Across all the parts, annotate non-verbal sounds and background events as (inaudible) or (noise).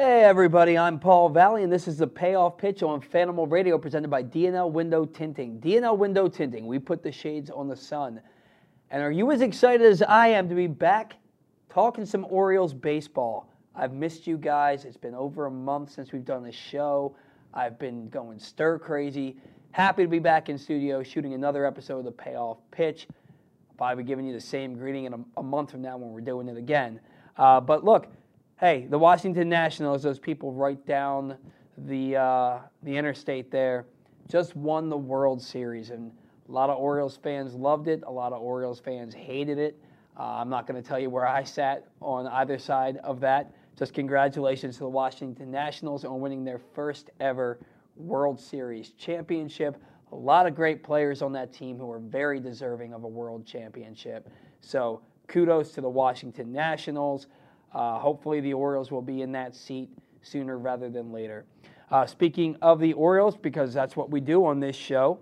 Hey everybody, I'm Paul Valley, and this is the payoff pitch on Fanimal Radio presented by D&L Window Tinting. D&L Window Tinting, we put the shades on the sun. And are you as excited as I am to be back talking some Orioles baseball? I've missed you guys. It's been over a month since we've done this show. I've been going stir crazy. Happy to be back in studio shooting another episode of the payoff pitch. I'll be giving you the same greeting in a, a month from now when we're doing it again. Uh, but look, hey, the Washington Nationals, those people right down the uh, the interstate there, just won the World Series, and a lot of Orioles fans loved it. A lot of Orioles fans hated it. Uh, I'm not going to tell you where I sat on either side of that. Just congratulations to the Washington Nationals on winning their first ever World Series championship. A lot of great players on that team who are very deserving of a world championship. So kudos to the Washington Nationals. Uh, hopefully, the Orioles will be in that seat sooner rather than later. Uh, speaking of the Orioles, because that's what we do on this show,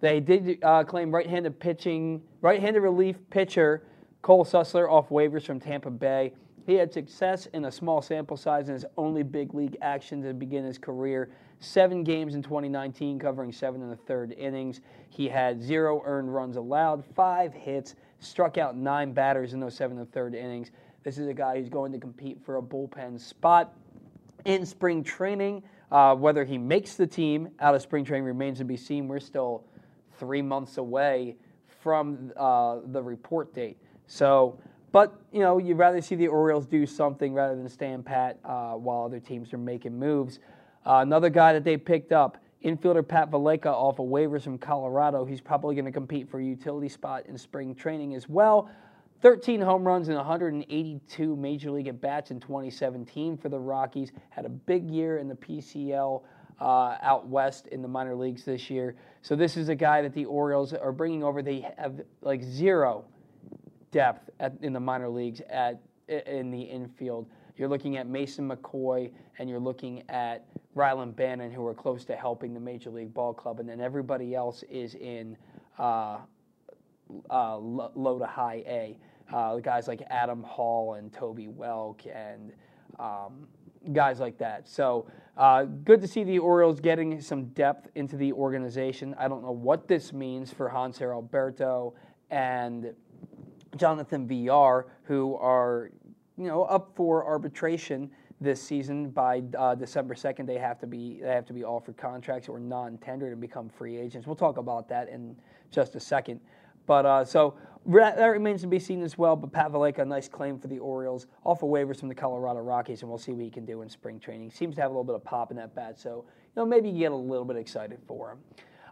they did uh, claim right-handed pitching, right-handed relief pitcher Cole Sulser off waivers from Tampa Bay. He had success in a small sample size in his only big league action to begin his career. Seven games in 2019, covering seven and a third innings. He had zero earned runs allowed, five hits, struck out nine batters in those seven and a third innings. This is a guy who's going to compete for a bullpen spot in spring training. Uh, whether he makes the team out of spring training remains to be seen. We're still three months away from uh, the report date. So, but you know, you'd rather see the Orioles do something rather than stand pat uh, while other teams are making moves. Uh, another guy that they picked up, infielder Pat Valaika off of waivers from Colorado. He's probably going to compete for a utility spot in spring training as well. 13 home runs and 182 major league at bats in 2017 for the Rockies. Had a big year in the PCL uh, out west in the minor leagues this year. So this is a guy that the Orioles are bringing over. They have like zero depth at, in the minor leagues at in the infield. You're looking at Mason McCoy and you're looking at Rylan Bannon, who are close to helping the Major League Ball Club, and then everybody else is in. Uh, uh, low to high A. Uh, guys like Adam Hall and Toby Welk and um, guys like that. So uh, good to see the Orioles getting some depth into the organization. I don't know what this means for Hanser Alberto and Jonathan Villar, who are you know up for arbitration this season by uh, December 2nd. They have to be they have to be offered contracts or non-tendered and become free agents. We'll talk about that in just a second. But uh, so that remains to be seen as well. But Pat Valaika, a nice claim for the Orioles, off of waivers from the Colorado Rockies, and we'll see what he can do in spring training. Seems to have a little bit of pop in that bat, so you know maybe you get a little bit excited for him.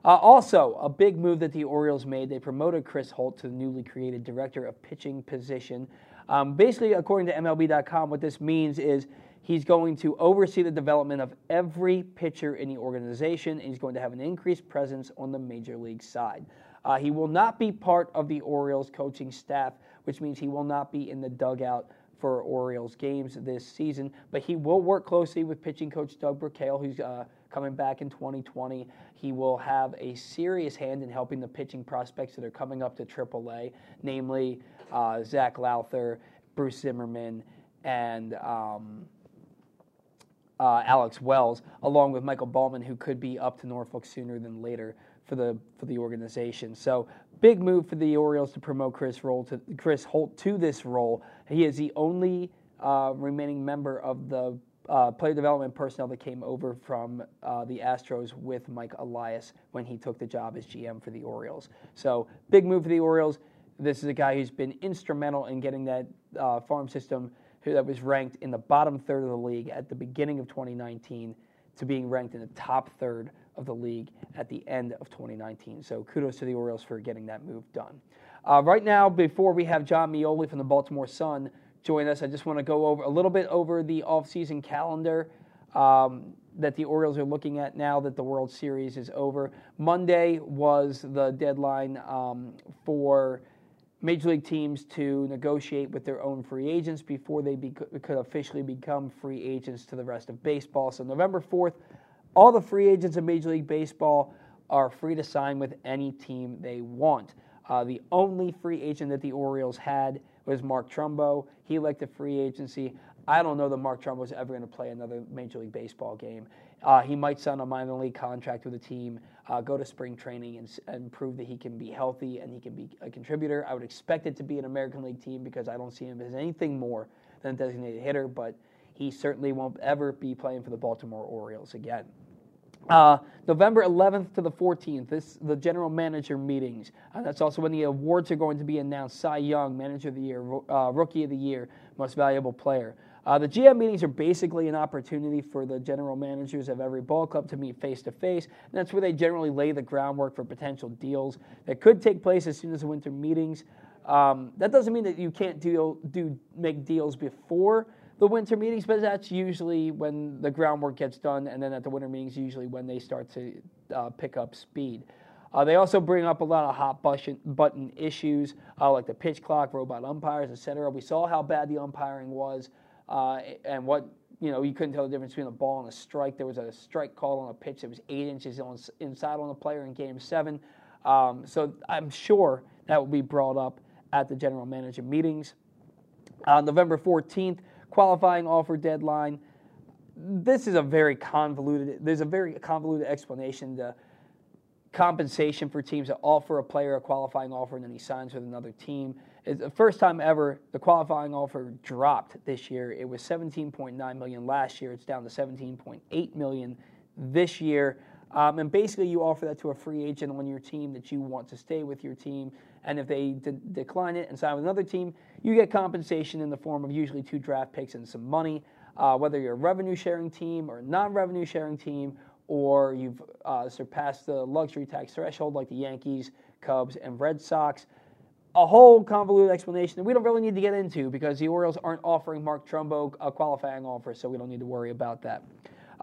Uh, also, a big move that the Orioles made, they promoted Chris Holt to the newly created director of pitching position. Um, basically, according to MLB.com, what this means is he's going to oversee the development of every pitcher in the organization, and he's going to have an increased presence on the major league side. Uh, he will not be part of the Orioles coaching staff, which means he will not be in the dugout for Orioles games this season. But he will work closely with pitching coach Doug Brocail, who's uh, coming back in 2020. He will have a serious hand in helping the pitching prospects that are coming up to AAA, namely uh, Zach Lowther, Bruce Zimmerman, and um, uh, Alex Wells, along with Michael Baumann, who could be up to Norfolk sooner than later for the for the organization. So big move for the Orioles to promote Chris to Chris Holt to this role. He is the only uh, remaining member of the uh, player development personnel that came over from uh, the Astros with Mike Elias when he took the job as GM for the Orioles. So big move for the Orioles. This is a guy who's been instrumental in getting that uh, farm system that was ranked in the bottom third of the league at the beginning of 2019 to being ranked in the top third of the league at the end of 2019. So kudos to the Orioles for getting that move done. Uh, right now, before we have Jon Meoli from the Baltimore Sun join us, I just want to go over a little bit over the offseason calendar um, that the Orioles are looking at now that the World Series is over. Monday was the deadline um, for major league teams to negotiate with their own free agents before they be, could officially become free agents to the rest of baseball. So November 4th, all the free agents in Major League Baseball are free to sign with any team they want. Uh, the only free agent that the Orioles had was Mark Trumbo. He elected free agency. I don't know that Mark Trumbo is ever going to play another Major League Baseball game. Uh, he might sign a minor league contract with a team, uh, go to spring training, and, and, prove that he can be healthy and he can be a contributor. I would expect it to be an American League team because I don't see him as anything more than a designated hitter, but he certainly won't ever be playing for the Baltimore Orioles again. Uh, November 11th to the 14th, this the general manager meetings. Uh, that's also when the awards are going to be announced: Cy Young, Manager of the Year, uh, Rookie of the Year, Most Valuable Player. Uh, the GM meetings are basically an opportunity for the general managers of every ball club to meet face to face. And that's where they generally lay the groundwork for potential deals that could take place as soon as the winter meetings. Um, that doesn't mean that you can't deal, do make deals before the winter meetings, but that's usually when the groundwork gets done, and then at the winter meetings, usually when they start to uh, pick up speed. Uh, they also bring up a lot of hot button, issues, uh, like the pitch clock, robot umpires, etc. We saw how bad the umpiring was uh, and what you know, you couldn't tell the difference between a ball and a strike. There was a strike call on a pitch that was eight inches on, inside on the player in Game Seven. Um, so I'm sure that will be brought up at the general manager meetings. Uh, November 14th, qualifying offer deadline. This is a very convoluted. There's a very convoluted explanation to compensation for teams that offer a player a qualifying offer and then he signs with another team. It's the first time ever the qualifying offer dropped this year. It was 17.9 million last year. It's down to 17.8 million this year. Um, and basically, you offer that to a free agent on your team that you want to stay with your team. And if they de- decline it and sign with another team, you get compensation in the form of usually two draft picks and some money. Uh, whether you're a revenue sharing team or a non revenue sharing team, or you've uh, surpassed the luxury tax threshold like the Yankees, Cubs, and Red Sox a whole convoluted explanation that we don't really need to get into because the Orioles aren't offering Mark Trumbo a qualifying offer, so we don't need to worry about that.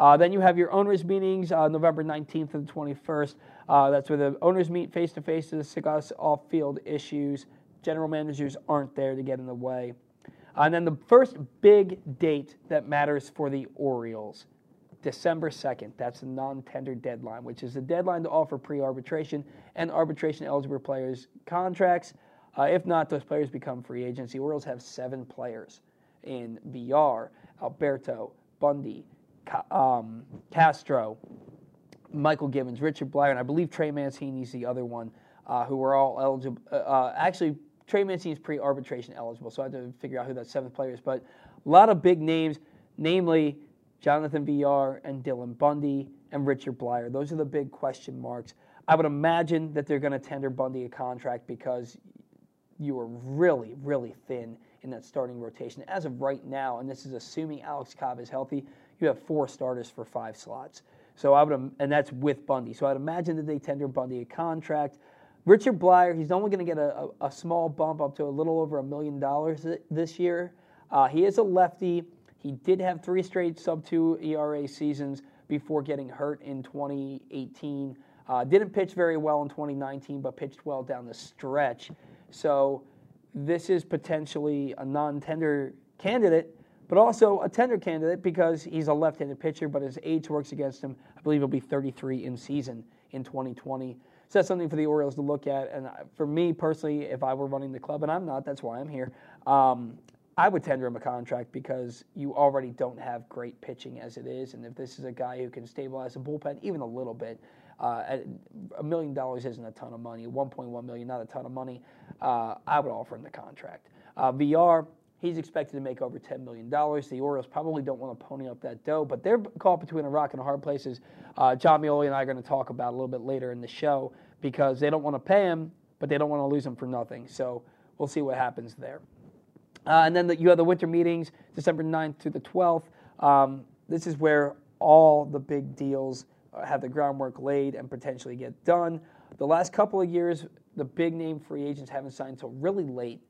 Uh, then you have your owners' meetings uh, November 19th and 21st. Uh, that's where the owners meet face to face to discuss off field issues. General managers aren't there to get in the way. and then the first big date that matters for the Orioles, December 2nd. That's the non tender deadline, which is the deadline to offer pre arbitration and arbitration eligible players contracts. Uh, if not, those players become free agents. The Orioles have seven players in Villar, Alberto, Bundy, um, Castro, Michael Givens, Richard Bleier, and I believe Trey Mancini's the other one, uh, who were all eligible. Uh, uh actually, Trey Mancini's pre-arbitration eligible, so I had to figure out who that seventh player is. But a lot of big names, namely Jonathan Villar and Dylan Bundy and Richard Bleier. Those are the big question marks. I would imagine that they're going to tender Bundy a contract because you are really, really thin in that starting rotation. As of right now, and this is assuming Alex Cobb is healthy, you have four starters for five slots. So I would, and that's with Bundy. So I'd imagine that they tender Bundy a contract. Richard Bleier, he's only going to get a, a, a, small bump up to a little over a million dollars this year. Uh, he is a lefty. He did have three straight sub two ERA seasons before getting hurt in 2018. Uh, didn't pitch very well in 2019, but pitched well down the stretch. So this is potentially a non-tender candidate, but also a tender candidate because he's a left-handed pitcher, but his age works against him. I believe he'll be 33 in season in 2020. So that's something for the Orioles to look at. And for me personally, if I were running the club, and I'm not, that's why I'm here. Um, I would tender him a contract because you already don't have great pitching as it is, and if this is a guy who can stabilize the bullpen even a little bit, uh, a million dollars isn't a ton of money. 1.1 million, not a ton of money. Uh, I would offer him the contract. Uh, Villar, he's expected to make over 10 million dollars. The Orioles probably don't want to pony up that dough, but they're caught between a rock and a hard place. As uh, Jon Meoli and I are going to talk about a little bit later in the show because they don't want to pay him, but they don't want to lose him for nothing. So we'll see what happens there. Uh, and then the, you have the winter meetings, December 9th to the 12th. Um, this is where all the big deals have the groundwork laid and potentially get done. The last couple of years, the big name free agents haven't signed until really late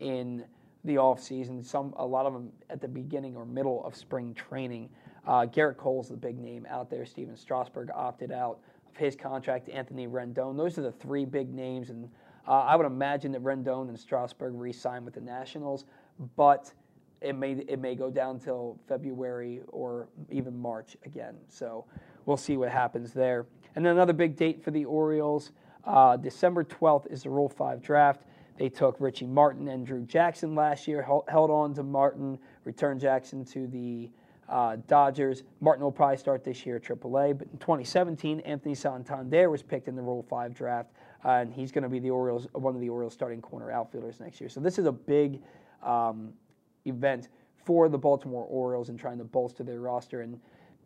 in the offseason. Some, a lot of them at the beginning or middle of spring training. Uh, Gerrit Cole's the big name out there. Stephen Strasburg opted out of his contract. Anthony Rendon. Those are the three big names, and uh, I would imagine that Rendon and Strasburg re-sign with the Nationals, but it may it may go down till February or even March again. So we'll see what happens there. And then another big date for the Orioles, uh, December 12th is the Rule 5 draft. They took Richie Martin and Drew Jackson last year, held on to Martin, returned Jackson to the uh, Dodgers. Martin will probably start this year at AAA, but in 2017, Anthony Santander was picked in the Rule 5 draft, uh, and he's going to be the Orioles, one of the Orioles starting corner outfielders next year. So this is a big um, event for the Baltimore Orioles in trying to bolster their roster and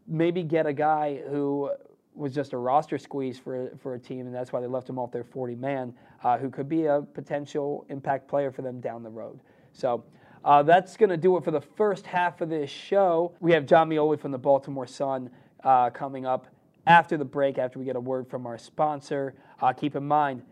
maybe get a guy who was just a roster squeeze for for a team, and that's why they left him off their 40 man, uh, who could be a potential impact player for them down the road. So. Uh, that's going to do it for the first half of this show. We have Jon Meoli from the Baltimore Sun uh, coming up after the break, after we get a word from our sponsor. Uh, keep in mind,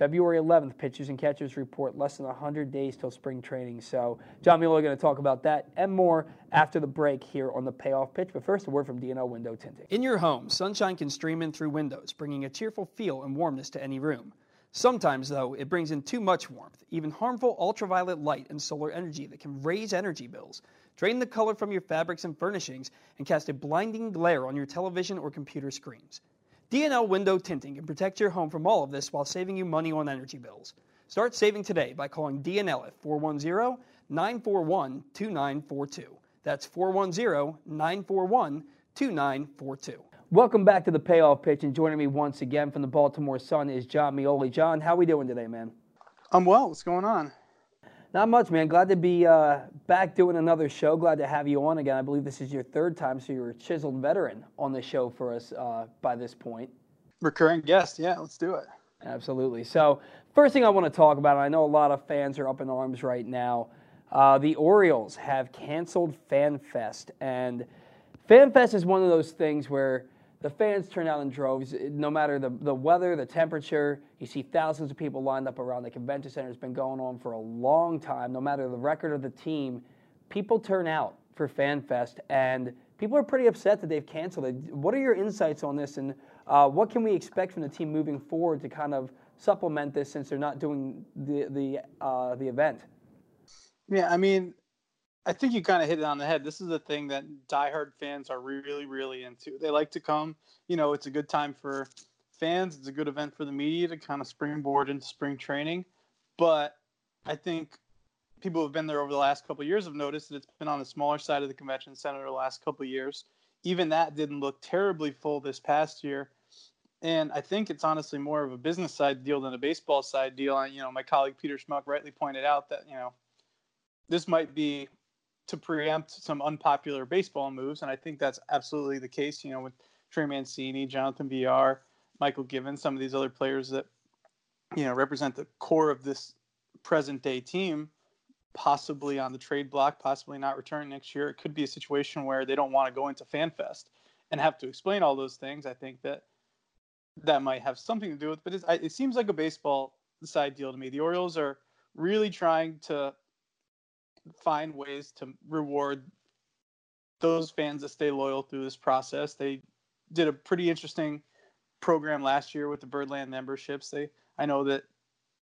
February 11th, pitchers and catchers report less than 100 days till spring training. So, Jon is going to talk about that and more after the break here on the payoff pitch. But first, a word from D&L Window Tinting. In your home, sunshine can stream in through windows, bringing a cheerful feel and warmness to any room. Sometimes, though, it brings in too much warmth, even harmful ultraviolet light and solar energy that can raise energy bills, drain the color from your fabrics and furnishings, and cast a blinding glare on your television or computer screens. D&L Window Tinting can protect your home from all of this while saving you money on energy bills. Start saving today by calling D&L at 410 941 2942. That's 410 941 2942. Welcome back to the payoff pitch, and joining me once again from the Baltimore Sun is Jon Meoli. Jon, how we doing today, man? I'm well. What's going on? Not much, man. Glad to be uh, back doing another show. Glad to have you on again. I believe this is your third time, so you're a chiseled veteran on the show for us uh, by this point. Recurring guest, yeah. Let's do it. Absolutely. So, first thing I want to talk about, I know a lot of fans are up in arms right now. Uh, the Orioles have canceled FanFest, and FanFest is one of those things where the fans turn out in droves. No matter the, the weather, the temperature, you see thousands of people lined up around the convention center. It's been going on for a long time. No matter the record of the team, people turn out for FanFest, and people are pretty upset that they've canceled it. What are your insights on this, and uh, what can we expect from the team moving forward to kind of supplement this since they're not doing the the uh, the event? Yeah, I mean, I think you kind of hit it on the head. This is a thing that diehard fans are really, really into. They like to come. You know, it's a good time for fans. It's a good event for the media to kind of springboard into spring training. But I think people who have been there over the last couple years have noticed that it's been on the smaller side of the convention center the last couple years. Even that didn't look terribly full this past year. And I think it's honestly more of a business side deal than a baseball side deal. And, you know, my colleague Peter Schmuck rightly pointed out that, you know, this might be to preempt some unpopular baseball moves. And I think that's absolutely the case, you know, with Trey Mancini, Jonathan Villar, Michael Givens, some of these other players that, you know, represent the core of this present day team possibly on the trade block, possibly not return next year. It could be a situation where they don't want to go into FanFest and have to explain all those things. I think that that might have something to do with, but it seems like a baseball side deal to me. The Orioles are really trying to find ways to reward those fans that stay loyal through this process. They did a pretty interesting program last year with the Birdland memberships. They I know that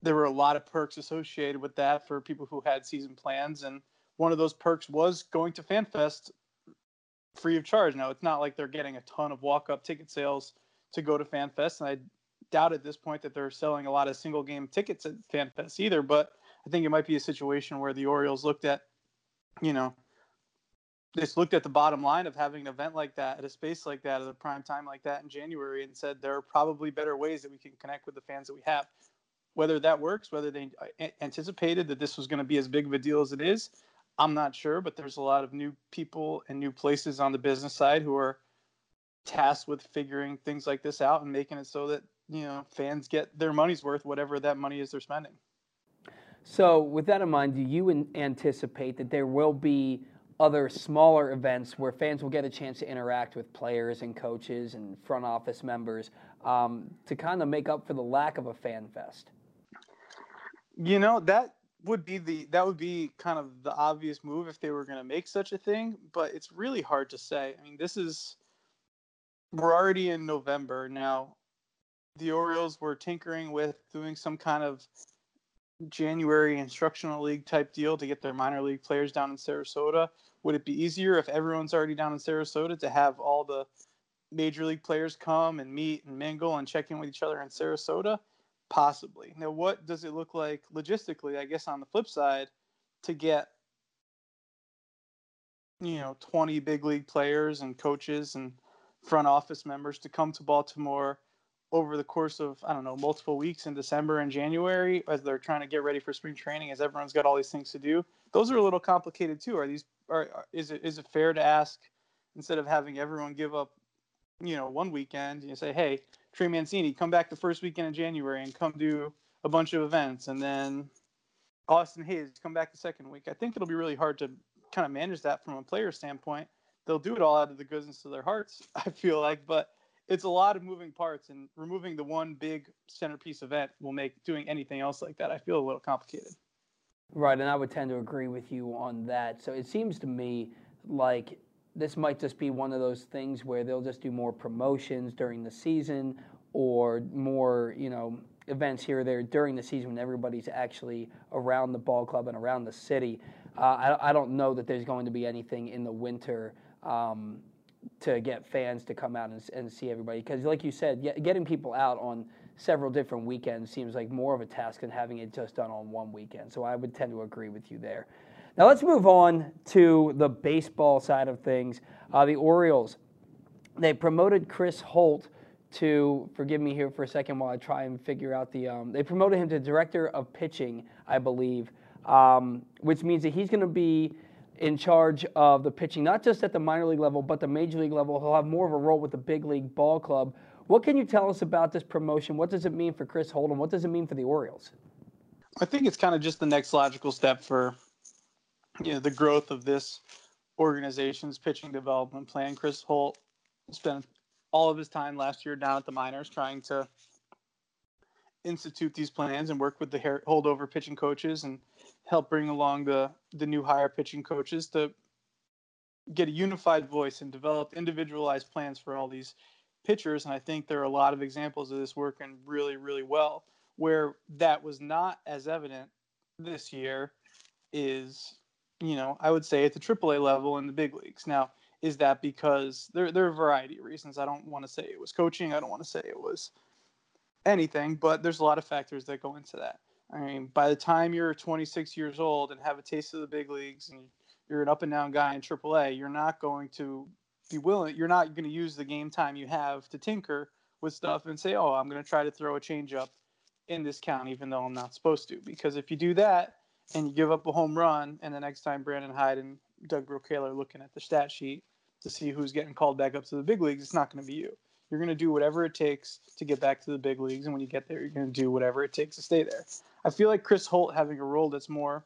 there were a lot of perks associated with that for people who had season plans and one of those perks was going to FanFest free of charge. Now it's not like they're getting a ton of walk-up ticket sales to go to FanFest, and I doubt at this point that they're selling a lot of single game tickets at FanFest either. But I think it might be a situation where the Orioles looked at, you know, just looked at the bottom line of having an event like that at a space like that at a prime time like that in January and said there are probably better ways that we can connect with the fans that we have. Whether that works, whether they uh, anticipated that this was going to be as big of a deal as it is, I'm not sure. But there's a lot of new people and new places on the business side who are tasked with figuring things like this out and making it so that you know fans get their money's worth, whatever that money is they're spending. So, with that in mind, do you anticipate that there will be other smaller events where fans will get a chance to interact with players and coaches and front office members um, to kind of make up for the lack of a fan fest? You know that would be the that would be kind of the obvious move if they were going to make such a thing, but it's really hard to say. I mean, this is we're already in November now. The Orioles were tinkering with doing some kind of January instructional league type deal to get their minor league players down in Sarasota? Would it be easier if everyone's already down in Sarasota to have all the major league players come and meet and mingle and check in with each other in Sarasota? Possibly. Now, what does it look like logistically? I guess on the flip side, to get you know 20 big league players and coaches and front office members to come to Baltimore over the course of I don't know multiple weeks in December and January as they're trying to get ready for spring training as everyone's got all these things to do. Those are a little complicated too. Are these are is it is it fair to ask instead of having everyone give up you know one weekend and you say hey Trey Mancini come back the first weekend in January and come do a bunch of events and then Austin Hays come back the second week. I think it'll be really hard to kind of manage that from a player standpoint. They'll do it all out of the goodness of their hearts, (laughs) I feel like, but it's a lot of moving parts, and removing the one big centerpiece event will make doing anything else like that. I feel a little complicated. Right, and I would tend to agree with you on that. So it seems to me like this might just be one of those things where they'll just do more promotions during the season or more, you know, events here or there during the season when everybody's actually around the ball club and around the city. Uh, I, I, don't know that there's going to be anything in the winter um, to get fans to come out and, and see everybody. Because, like you said, getting people out on several different weekends seems like more of a task than having it just done on one weekend. So I would tend to agree with you there. Now let's move on to the baseball side of things. Uh, the Orioles, they promoted Chris Holt to, forgive me here for a second while I try and figure out the, um, they promoted him to director of pitching, I believe, um, which means that he's going to be in charge of the pitching, not just at the minor league level, but the major league level. He'll have more of a role with the big league ball club. What can you tell us about this promotion? What does it mean for Chris Holden? What does it mean for the Orioles? I think it's kind of just the next logical step for you know the growth of this organization's pitching development plan. Chris Holt spent all of his time last year down at the minors trying to institute these plans and work with the holdover pitching coaches and help bring along the the new hire pitching coaches to get a unified voice and develop individualized plans for all these pitchers. And I think there are a lot of examples of this working really, really well. Where that was not as evident this year is, you know, I would say at the AAA level in the big leagues. Now, is that because there, there are a variety of reasons? I don't want to say it was coaching. I don't want to say it was anything, but there's a lot of factors that go into that. I mean, by the time you're 26 years old and have a taste of the big leagues and you're an up and down guy in AAA, you're not going to be willing, you're not going to use the game time you have to tinker with stuff and say, oh, I'm going to try to throw a changeup in this count, even though I'm not supposed to. Because if you do that and you give up a home run, and the next time Brandon Hyde and Doug Brocail are looking at the stat sheet to see who's getting called back up to the big leagues, it's not going to be you. You're going to do whatever it takes to get back to the big leagues, and when you get there, you're going to do whatever it takes to stay there. I feel like Chris Holt having a role that's more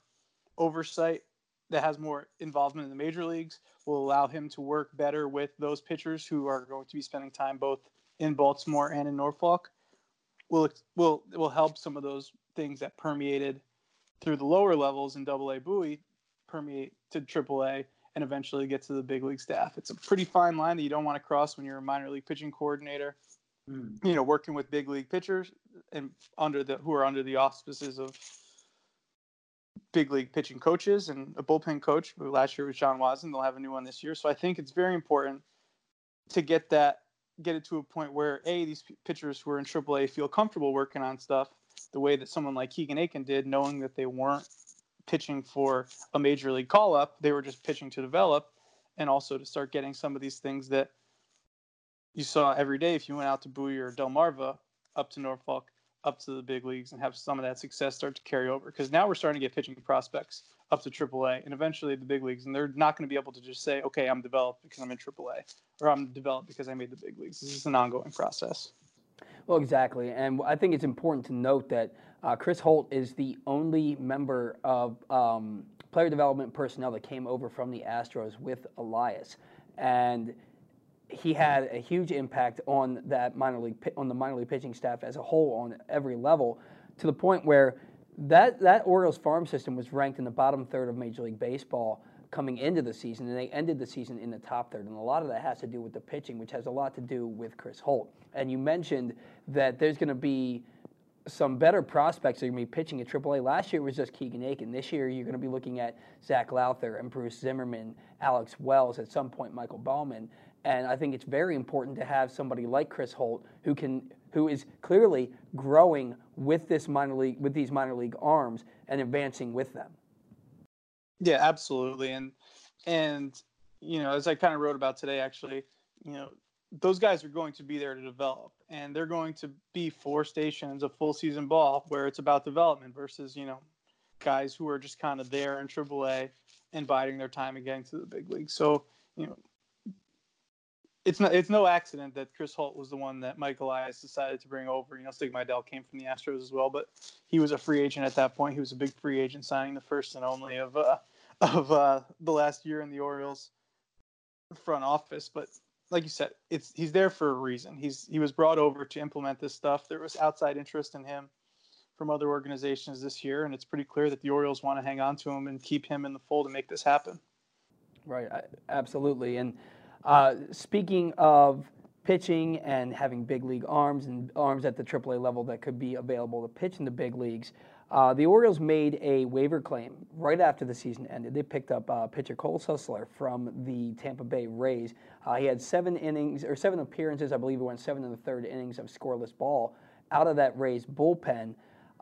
oversight, that has more involvement in the major leagues, will allow him to work better with those pitchers who are going to be spending time both in Baltimore and in Norfolk. Will will will help some of those things that permeated through the lower levels in Double A Bowie permeate to Triple A and eventually get to the big league staff. It's a pretty fine line that you don't want to cross when you're a minor league pitching coordinator. Mm. You know, working with big league pitchers and under the who are under the auspices of big league pitching coaches and a bullpen coach. Last year was John Wasdin. They'll have a new one this year. So I think it's very important to get that get it to a point where a these pitchers who are in AAA feel comfortable working on stuff the way that someone like Keegan Akin did, knowing that they weren't pitching for a major league call up. They were just pitching to develop and also to start getting some of these things that you saw every day if you went out to Bowie or Delmarva up to Norfolk, up to the big leagues and have some of that success start to carry over. Because now we're starting to get pitching prospects up to AAA and eventually the big leagues. And they're not going to be able to just say, okay, I'm developed because I'm in AAA or I'm developed because I made the big leagues. This is an ongoing process. Well, exactly. And I think it's important to note that uh, Chris Holt is the only member of um, player development personnel that came over from the Astros with Elias. And he had a huge impact on that minor league on the minor league pitching staff as a whole on every level to the point where that that Orioles farm system was ranked in the bottom third of Major League Baseball coming into the season, and they ended the season in the top third. And a lot of that has to do with the pitching, which has a lot to do with Chris Holt. And you mentioned that there's going to be some better prospects are going to be pitching at AAA. Last year it was just Keegan Akin. This year you're going to be looking at Zach Lowther and Bruce Zimmerman, Alex Wells, at some point Michael Baumann. And I think it's very important to have somebody like Chris Holt who can who is clearly growing with this minor league with these minor league arms and advancing with them. Yeah, absolutely. And and you know, as I kind of wrote about today actually, you know, those guys are going to be there to develop and they're going to be four stations of full season ball where it's about development versus, you know, guys who are just kind of there in AAA and biding their time getting to the big league. So, you know, it's not it's no accident that Chris Holt was the one that Mike Elias decided to bring over. You know, Stig Mejdal came from the Astros as well, but he was a free agent at that point. He was a big free agent, signing the first and only of uh, of uh, the last year in the Orioles front office. But like you said, it's he's there for a reason. He's he was brought over to implement this stuff. There was outside interest in him from other organizations this year, and it's pretty clear that the Orioles want to hang on to him and keep him in the fold and make this happen. Right, absolutely, and uh, speaking of pitching and having big league arms and arms at the AAA level that could be available to pitch in the big leagues, uh, the Orioles made a waiver claim right after the season ended. They picked up uh, pitcher Cole Sulser from the Tampa Bay Rays. Uh, he had seven innings or seven appearances, I believe he went seven in the third innings of scoreless ball out of that Rays bullpen.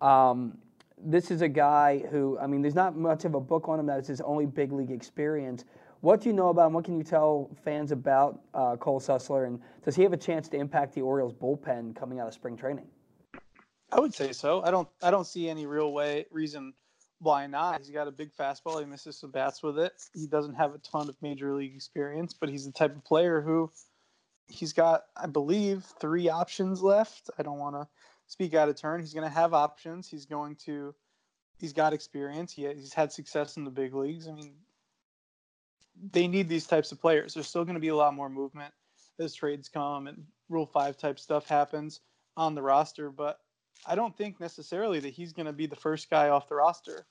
Um, this is a guy who, I mean, there's not much of a book on him. That's his only big league experience. What do you know about him? What can you tell fans about uh, Cole Sulser? And does he have a chance to impact the Orioles bullpen coming out of spring training? I would say so. I don't. I don't see any real way reason why not. He's got a big fastball. He misses some bats with it. He doesn't have a ton of major league experience, but he's the type of player who he's got, I believe, three options left. I don't want to speak out of turn. He's going to have options. He's going to. He's got experience. He, he's had success in the big leagues. I mean, they need these types of players. There's still going to be a lot more movement as trades come and Rule Five type stuff happens on the roster, but I don't think necessarily that he's going to be the first guy off the roster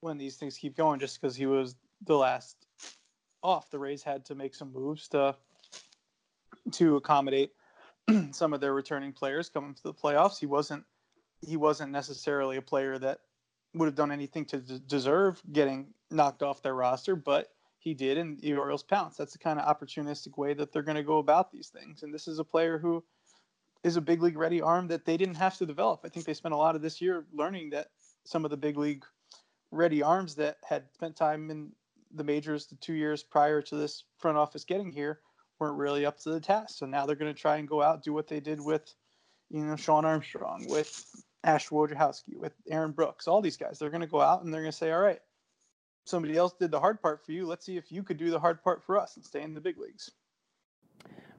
when these things keep going. Just because he was the last off, the Rays had to make some moves to to accommodate (clears throat) some of their returning players coming to the playoffs. He wasn't he wasn't necessarily a player that would have done anything to d- deserve getting knocked off their roster, but he did, and the Orioles pounced. That's the kind of opportunistic way that they're going to go about these things. And this is a player who is a big league ready arm that they didn't have to develop. I think they spent a lot of this year learning that some of the big league ready arms that had spent time in the majors the two years prior to this front office getting here weren't really up to the task. So now they're going to try and go out do what they did with, you know, Shawn Armstrong, with Ash Wojciechowski, with Aaron Brooks, all these guys. They're going to go out and they're going to say, all right, somebody else did the hard part for you. Let's see if you could do the hard part for us and stay in the big leagues.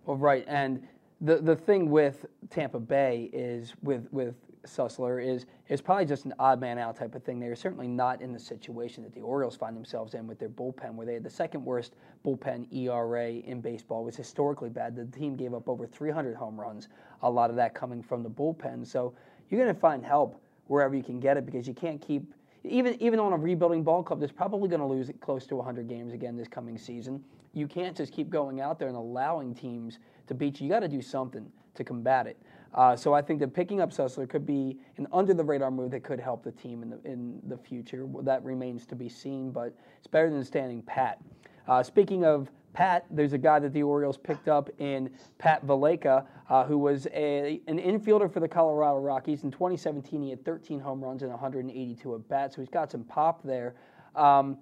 Well, right, and the the thing with Tampa Bay is with with Sulser is is probably just an odd man out type of thing. They're certainly not in the situation that the Orioles find themselves in with their bullpen, where they had the second worst bullpen ERA in baseball. Was historically bad. The team gave up over 300 home runs. A lot of that coming from the bullpen. So you're going to find help wherever you can get it because you can't keep even even on a rebuilding ball club that's probably going to lose close to 100 games again this coming season. You can't just keep going out there and allowing teams to beat you. You got to do something to combat it. Uh, so I think that picking up Sulser could be an under the radar move that could help the team in the in the future. Well, that remains to be seen, but it's better than standing pat. Uh, speaking of Pat, there's a guy that the Orioles picked up in Pat Valaika, uh, who was a, an infielder for the Colorado Rockies. In 2017, he had 13 home runs and 182 at bats, so he's got some pop there. Um,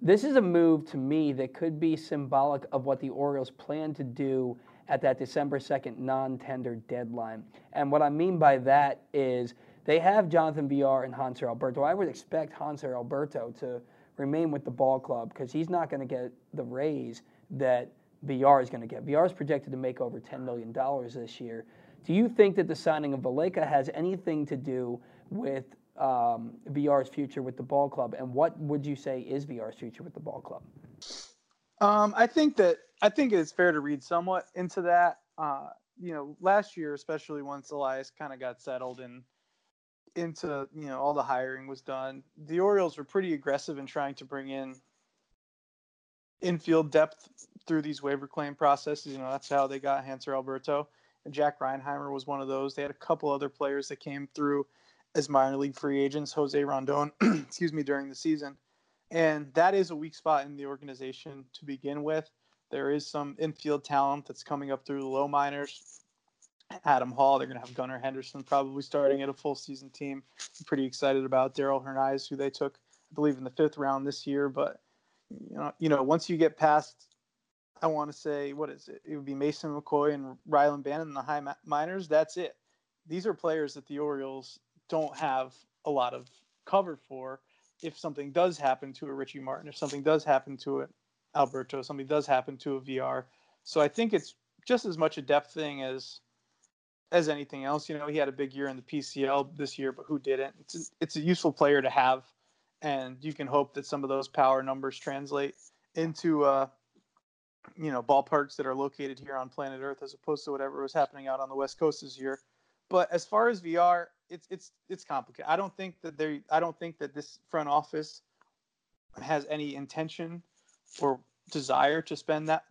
this is a move to me that could be symbolic of what the Orioles plan to do at that December 2nd non tender deadline. And what I mean by that is they have Jonathan Villar and Hanser Alberto. I would expect Hanser Alberto to remain with the ball club because he's not going to get the raise that Villar is going to get. Villar is projected to make over $10 million this year. Do you think that the signing of Valaika has anything to do with um, Villar's future with the ball club? And what would you say is Villar's future with the ball club? Um, I think that I think it's fair to read somewhat into that. Uh, you know, last year, especially once Elias kind of got settled and into you know all the hiring was done, the Orioles were pretty aggressive in trying to bring in infield depth through these waiver claim processes. You know, that's how they got Hanser Alberto. And Jack Reinheimer was one of those. They had a couple other players that came through as minor league free agents, Jose Rondon, (clears throat) excuse me, during the season. And that is a weak spot in the organization to begin with. There is some infield talent that's coming up through the low minors. Adam Hall. They're going to have Gunnar Henderson probably starting at a full season team. I'm pretty excited about Darell Hernaiz, who they took, I believe, in the fifth round this year. But you know, you know, once you get past, I want to say, what is it? It would be Mason McCoy and Rylan Bannon in the high minors. That's it. These are players that the Orioles don't have a lot of cover for. If something does happen to a Richie Martin, if something does happen to it, Alberto, something does happen to a Villar. So I think it's just as much a depth thing as as anything else. You know, he had a big year in the PCL this year, but who didn't? It's a, it's a useful player to have, and you can hope that some of those power numbers translate into uh, you know ballparks that are located here on planet Earth as opposed to whatever was happening out on the West Coast this year. But as far as Villar, it's it's it's complicated. I don't think that they I don't think that this front office has any intention or desire to spend that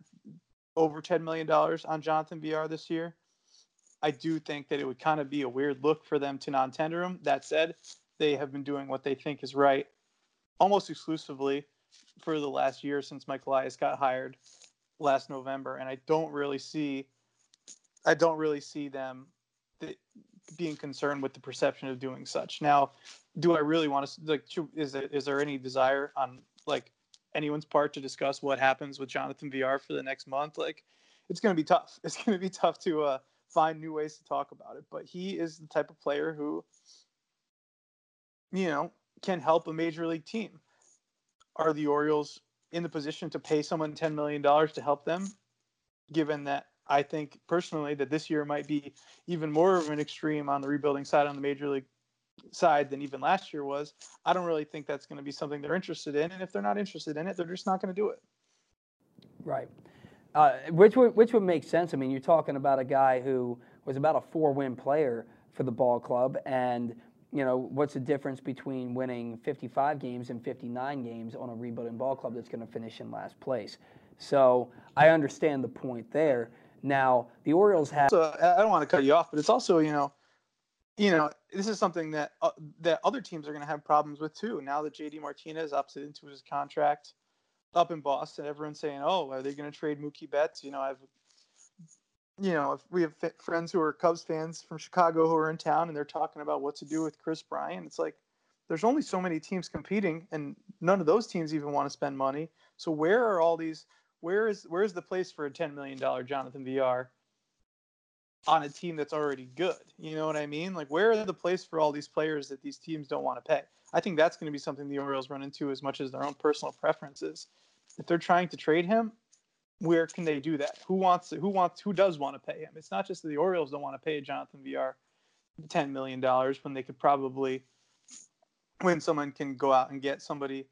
over ten million dollars on Jonathan Villar this year. I do think that it would kind of be a weird look for them to non-tender him. That said, they have been doing what they think is right, almost exclusively for the last year since Mike Elias got hired last November, and I don't really see, I don't really see them th- being concerned with the perception of doing such. Now, do I really want to like? Is there, is there any desire on like anyone's part to discuss what happens with Jonathan Villar for the next month? Like, it's going to be tough. (laughs) It's going to be tough to uh, find new ways to talk about it. But he is the type of player who, you know, can help a major league team. Are the Orioles in the position to pay someone $10 million to help them, given that I think personally that this year might be even more of an extreme on the rebuilding side on the major league side than even last year was. I don't really think that's going to be something they're interested in, and if they're not interested in it, they're just not going to do it. Right. Uh, which would which would make sense. I mean, you're talking about a guy who was about a four-win player for the ball club, and you know what's the difference between winning 55 games and 59 games on a rebuilding ball club that's going to finish in last place. So I understand the point there. Now the Orioles have. So I don't want to cut you off, but it's also you know, you know, this is something that uh, that other teams are going to have problems with too. Now that JD Martinez opted into his contract up in Boston, everyone's saying, "Oh, are they going to trade Mookie Betts?" You know, I've, you know, we have friends who are Cubs fans from Chicago who are in town, and they're talking about what to do with Kris Bryant. It's like there's only so many teams competing, and none of those teams even want to spend money. So where are all these? Where is where is the place for a ten million dollar Jonathan Villar on a team that's already good? You know what I mean? Like where are the place for all these players that these teams don't want to pay? I think that's going to be something the Orioles run into as much as their own personal preferences if they're trying to trade him, where can they do that? Who wants who wants who does want to pay him? It's not just that the Orioles don't want to pay Jonathan Villar ten million dollars when they could probably when someone can go out and get somebody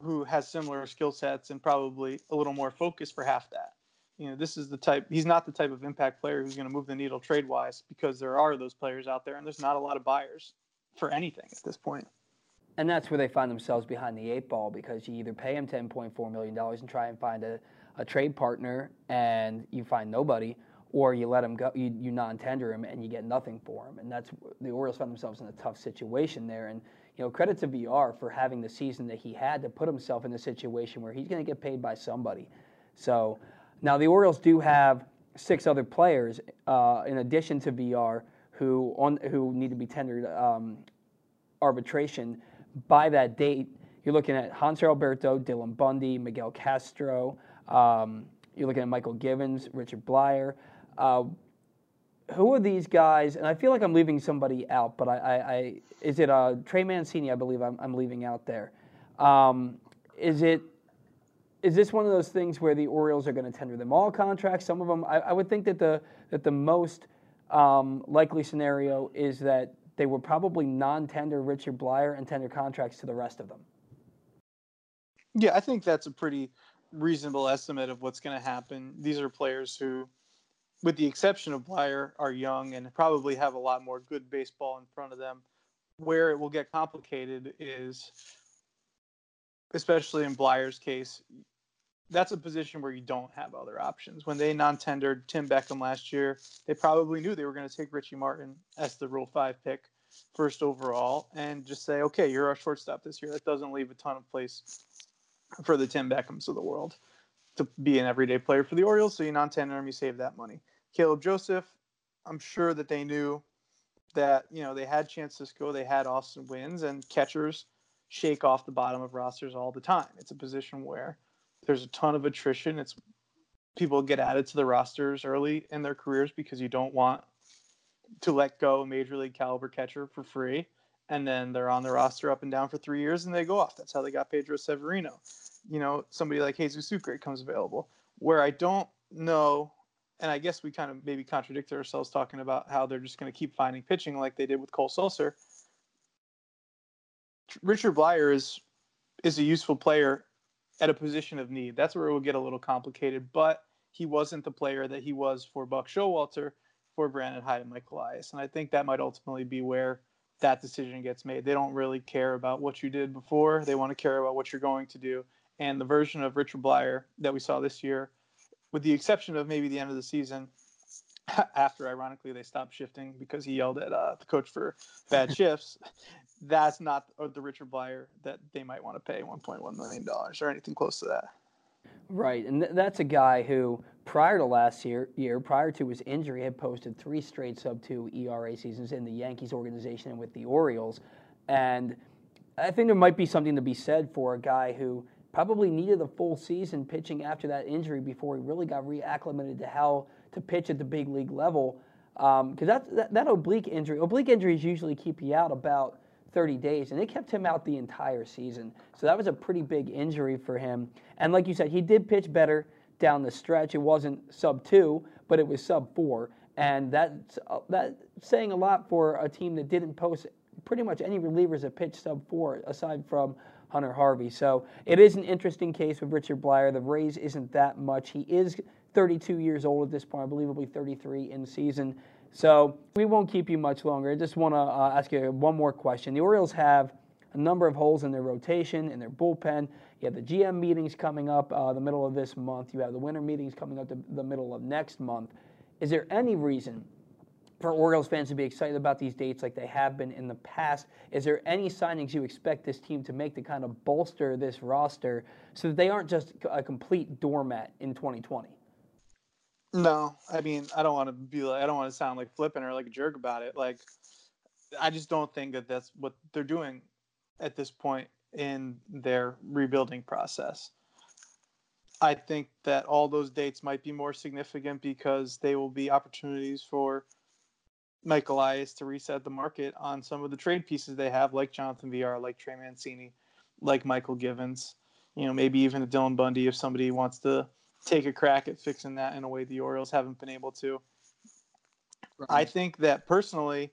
who has similar skill sets and probably a little more focus for half that. You know, this is the type he's not the type of impact player who's going to move the needle trade wise because there are those players out there and there's not a lot of buyers for anything at this point. and that's where they find themselves behind the eight ball because you either pay him $10.4 million and try and find a, a trade partner and you find nobody, or you let him go, you, you non-tender him and you get nothing for him. And that's the Orioles found themselves in a tough situation there. And you know, credit to Villar for having the season that he had to put himself in a situation where he's going to get paid by somebody. So now the Orioles do have six other players uh, in addition to Villar who on who need to be tendered um, arbitration by that date, you're looking at Hanser Alberto, Dylan Bundy, Miguel Castro. Um, you're looking at Michael Givens, Richard Bleier. Uh, who are these guys? And I feel like I'm leaving somebody out, but I, I, I is it uh, Trey Mancini? I believe I'm, I'm leaving out there. Um, is it? Is this one of those things where the Orioles are going to tender them all contracts? Some of them, I, I would think that the that the most um, likely scenario is that they would probably non-tender Richard Bleier and tender contracts to the rest of them. Yeah, I think that's a pretty reasonable estimate of what's going to happen. These are players who, with the exception of Bleier, are young and probably have a lot more good baseball in front of them. Where it will get complicated is, especially in Bleier's case, that's a position where you don't have other options. When they non-tendered Tim Beckham last year, they probably knew they were going to take Richie Martin as the Rule Five pick, first overall, and just say, "Okay, you're our shortstop this year." That doesn't leave a ton of place for the Tim Beckhams of the world to be an everyday player for the Orioles. So you non-tender him, you save that money. Caleb Joseph, I'm sure that they knew that you know they had Chance Sisco, they had Austin Wynns, and catchers shake off the bottom of rosters all the time. It's a position where there's a ton of attrition. It's people get added to the rosters early in their careers because you don't want to let go a major league caliber catcher for free and then they're on the roster up and down for three years and they go off. That's how they got Pedro Severino. You know, somebody like Jesus Sucre comes available. Where I don't know, and I guess we kind of maybe contradicted ourselves talking about how they're just going to keep finding pitching like they did with Cole Sulser. Richard Bleier is is a useful player at a position of need. That's where it will get a little complicated, but he wasn't the player that he was for Buck Showalter, for Brandon Hyde and Michael Elias. And I think that might ultimately be where that decision gets made. They don't really care about what you did before. They want to care about what you're going to do. And the version of Richard Bleier that we saw this year, with the exception of maybe the end of the season, (laughs) after ironically they stopped shifting because he yelled at uh, the coach for bad shifts, that's not the Richard Bleier that they might want to pay 1.1 million dollars or anything close to that. Right, and th- that's a guy who, prior to last year, year, prior to his injury, had posted three straight sub two ERA seasons in the Yankees organization and with the Orioles, and I think there might be something to be said for a guy who probably needed a full season pitching after that injury before he really got reacclimated to how to pitch at the big league level. Because um, that, that oblique injury, oblique injuries usually keep you out about 30 days, and it kept him out the entire season. So that was a pretty big injury for him. And like you said, he did pitch better down the stretch. It wasn't sub two, but it was sub four, and that's uh, saying a lot for a team that didn't post pretty much any relievers that pitched sub four aside from Hunter Harvey. So it is an interesting case with Richard Bleier. The raise isn't that much. He is 32 years old at this point. I believe he'll be 33 in season. So we won't keep you much longer. I just want to uh, ask you one more question. The Orioles have a number of holes in their rotation, in their bullpen. You have the GM meetings coming up uh, the middle of this month. You have the winter meetings coming up the, the middle of next month. Is there any reason for Orioles fans to be excited about these dates like they have been in the past? Is there any signings you expect this team to make to kind of bolster this roster so that they aren't just a complete doormat in 2020? No, I mean, I don't want to be like, I don't want to sound like flippant or like a jerk about it. Like, I just don't think that that's what they're doing at this point in their rebuilding process. I think that all those dates might be more significant because they will be opportunities for Mike Elias to reset the market on some of the trade pieces they have, like Jonathan Villar, like Trey Mancini, like Michael Givens. You know, maybe even a Dylan Bundy if somebody wants to take a crack at fixing that in a way the Orioles haven't been able to. Right. I think that personally,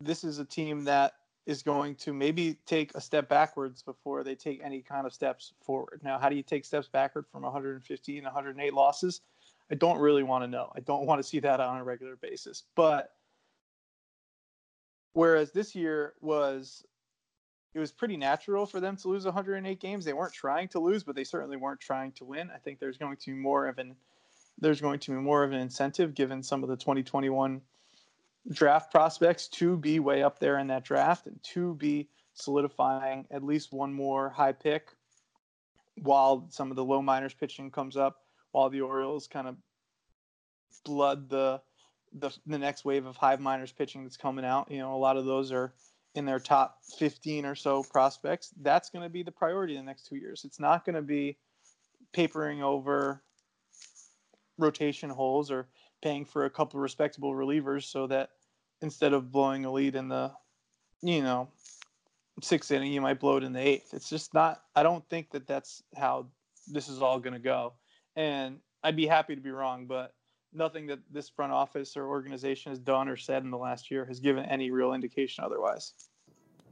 this is a team that is going to maybe take a step backwards before they take any kind of steps forward. Now, how do you take steps backward from 115 108 losses? I don't really want to know. I don't want to see that on a regular basis. But whereas this year was it was pretty natural for them to lose 108 games. They weren't trying to lose, but they certainly weren't trying to win. I think there's going to be more of an there's going to be more of an incentive given some of the 2021 draft prospects to be way up there in that draft and to be solidifying at least one more high pick while some of the low minors pitching comes up while the Orioles kind of blood the the the next wave of high minors pitching that's coming out. You know, a lot of those are in their top 15 or so prospects, that's going to be the priority in the next two years. It's not going to be papering over rotation holes or paying for a couple of respectable relievers so that instead of blowing a lead in the, you know, sixth inning, you might blow it in the eighth. It's just not, I don't think that that's how this is all going to go. And I'd be happy to be wrong, but nothing that this front office or organization has done or said in the last year has given any real indication otherwise.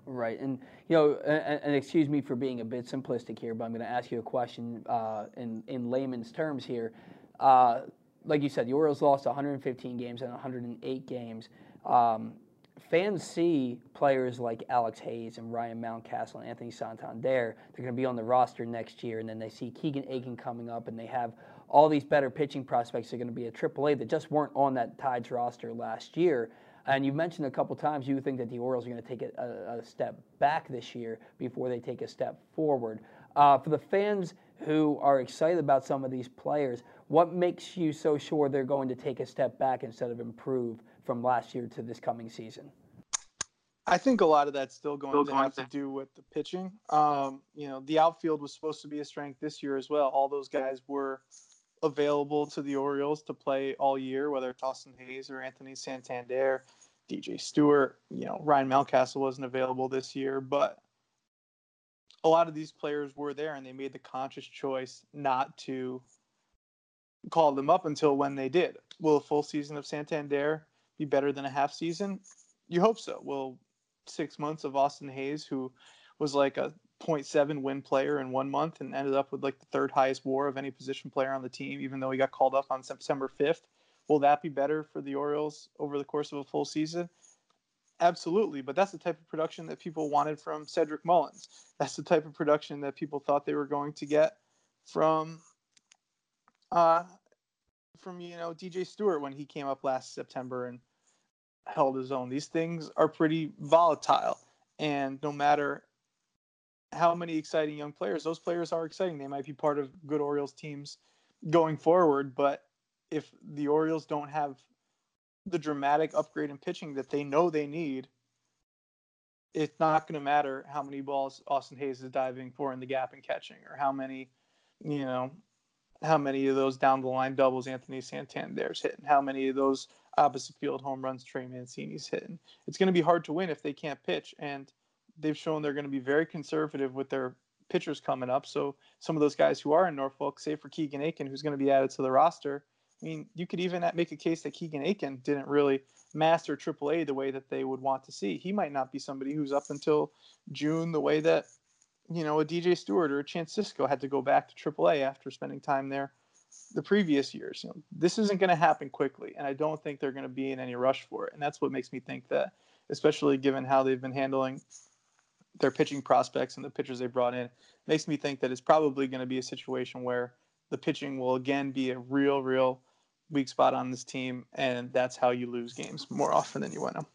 Right, and you know, and, and excuse me for being a bit simplistic here, but I'm going to ask you a question uh, in in layman's terms here. Uh, like you said, the Orioles lost 115 games and 108 games. Um, fans see players like Alex Hays and Ryan Mountcastle and Anthony Santander. They're going to be on the roster next year, and then they see Keegan Akin coming up, and they have all these better pitching prospects are going to be at AAA that just weren't on that Tides roster last year. And you mentioned a couple times you think that the Orioles are going to take a, a step back this year before they take a step forward. Uh, for the fans who are excited about some of these players, What makes you so sure they're going to take a step back instead of improve from last year to this coming season? I think a lot of that's still going still to going have to. to do with the pitching. Um, you know, the outfield was supposed to be a strength this year as well. All those guys were available to the Orioles to play all year, whether it's Austin Hays or Anthony Santander, DJ Stewart. You know, Ryan Mountcastle wasn't available this year, but a lot of these players were there and they made the conscious choice not to call them up until when they did. Will a full season of Santander be better than a half season? You hope so. Will six months of Austin Hays, who was like a 0.7 win player in one month and ended up with like the third highest WAR of any position player on the team, even though he got called up on September 5th. Will that be better for the Orioles over the course of a full season? Absolutely, but that's the type of production that people wanted from Cedric Mullins. That's the type of production that people thought they were going to get from uh from you know DJ Stewart when he came up last September and held his own. These things are pretty volatile, and no matter how many exciting young players, those players are exciting. They might be part of good Orioles teams going forward, but if the Orioles don't have the dramatic upgrade in pitching that they know they need, it's not going to matter how many balls Austin Hays is diving for in the gap and catching, or how many, you know, how many of those down the line doubles Anthony Santander's hitting, how many of those opposite field home runs Trey Mancini's hitting. It's going to be hard to win if they can't pitch, and they've shown they're going to be very conservative with their pitchers coming up. So some of those guys who are in Norfolk, say for Keegan Akin, who's going to be added to the roster, I mean, you could even make a case that Keegan Akin didn't really master AAA the way that they would want to see. He might not be somebody who's up until June the way that, you know, a DJ Stewart or a Chance Sisco had to go back to AAA after spending time there the previous years. You know, this isn't going to happen quickly, and I don't think they're going to be in any rush for it. And that's what makes me think that, especially given how they've been handling their pitching prospects and the pitchers they brought in, makes me think that it's probably going to be a situation where the pitching will again be a real, real weak spot on this team, and that's how you lose games more often than you win them.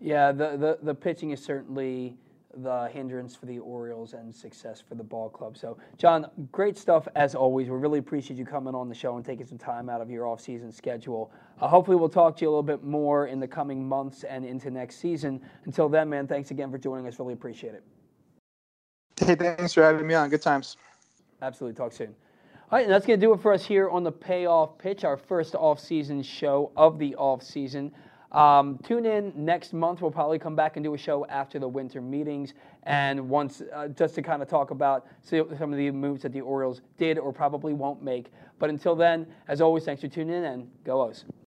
Yeah, the, the, the pitching is certainly the hindrance for the Orioles and success for the ball club. So, Jon, great stuff as always. We really appreciate you coming on the show and taking some time out of your off-season schedule. Uh, hopefully, we'll talk to you a little bit more in the coming months and into next season. Until then, man, thanks again for joining us. Really appreciate it. Hey, thanks for having me on. Good times. Absolutely. Talk soon. All right, and that's going to do it for us here on the Payoff Pitch, our first off-season show of the off-season. Um, tune in next month. We'll probably come back and do a show after the winter meetings, and once uh, just to kind of talk about some of the moves that the Orioles did or probably won't make. But until then, as always, thanks for tuning in and go O's.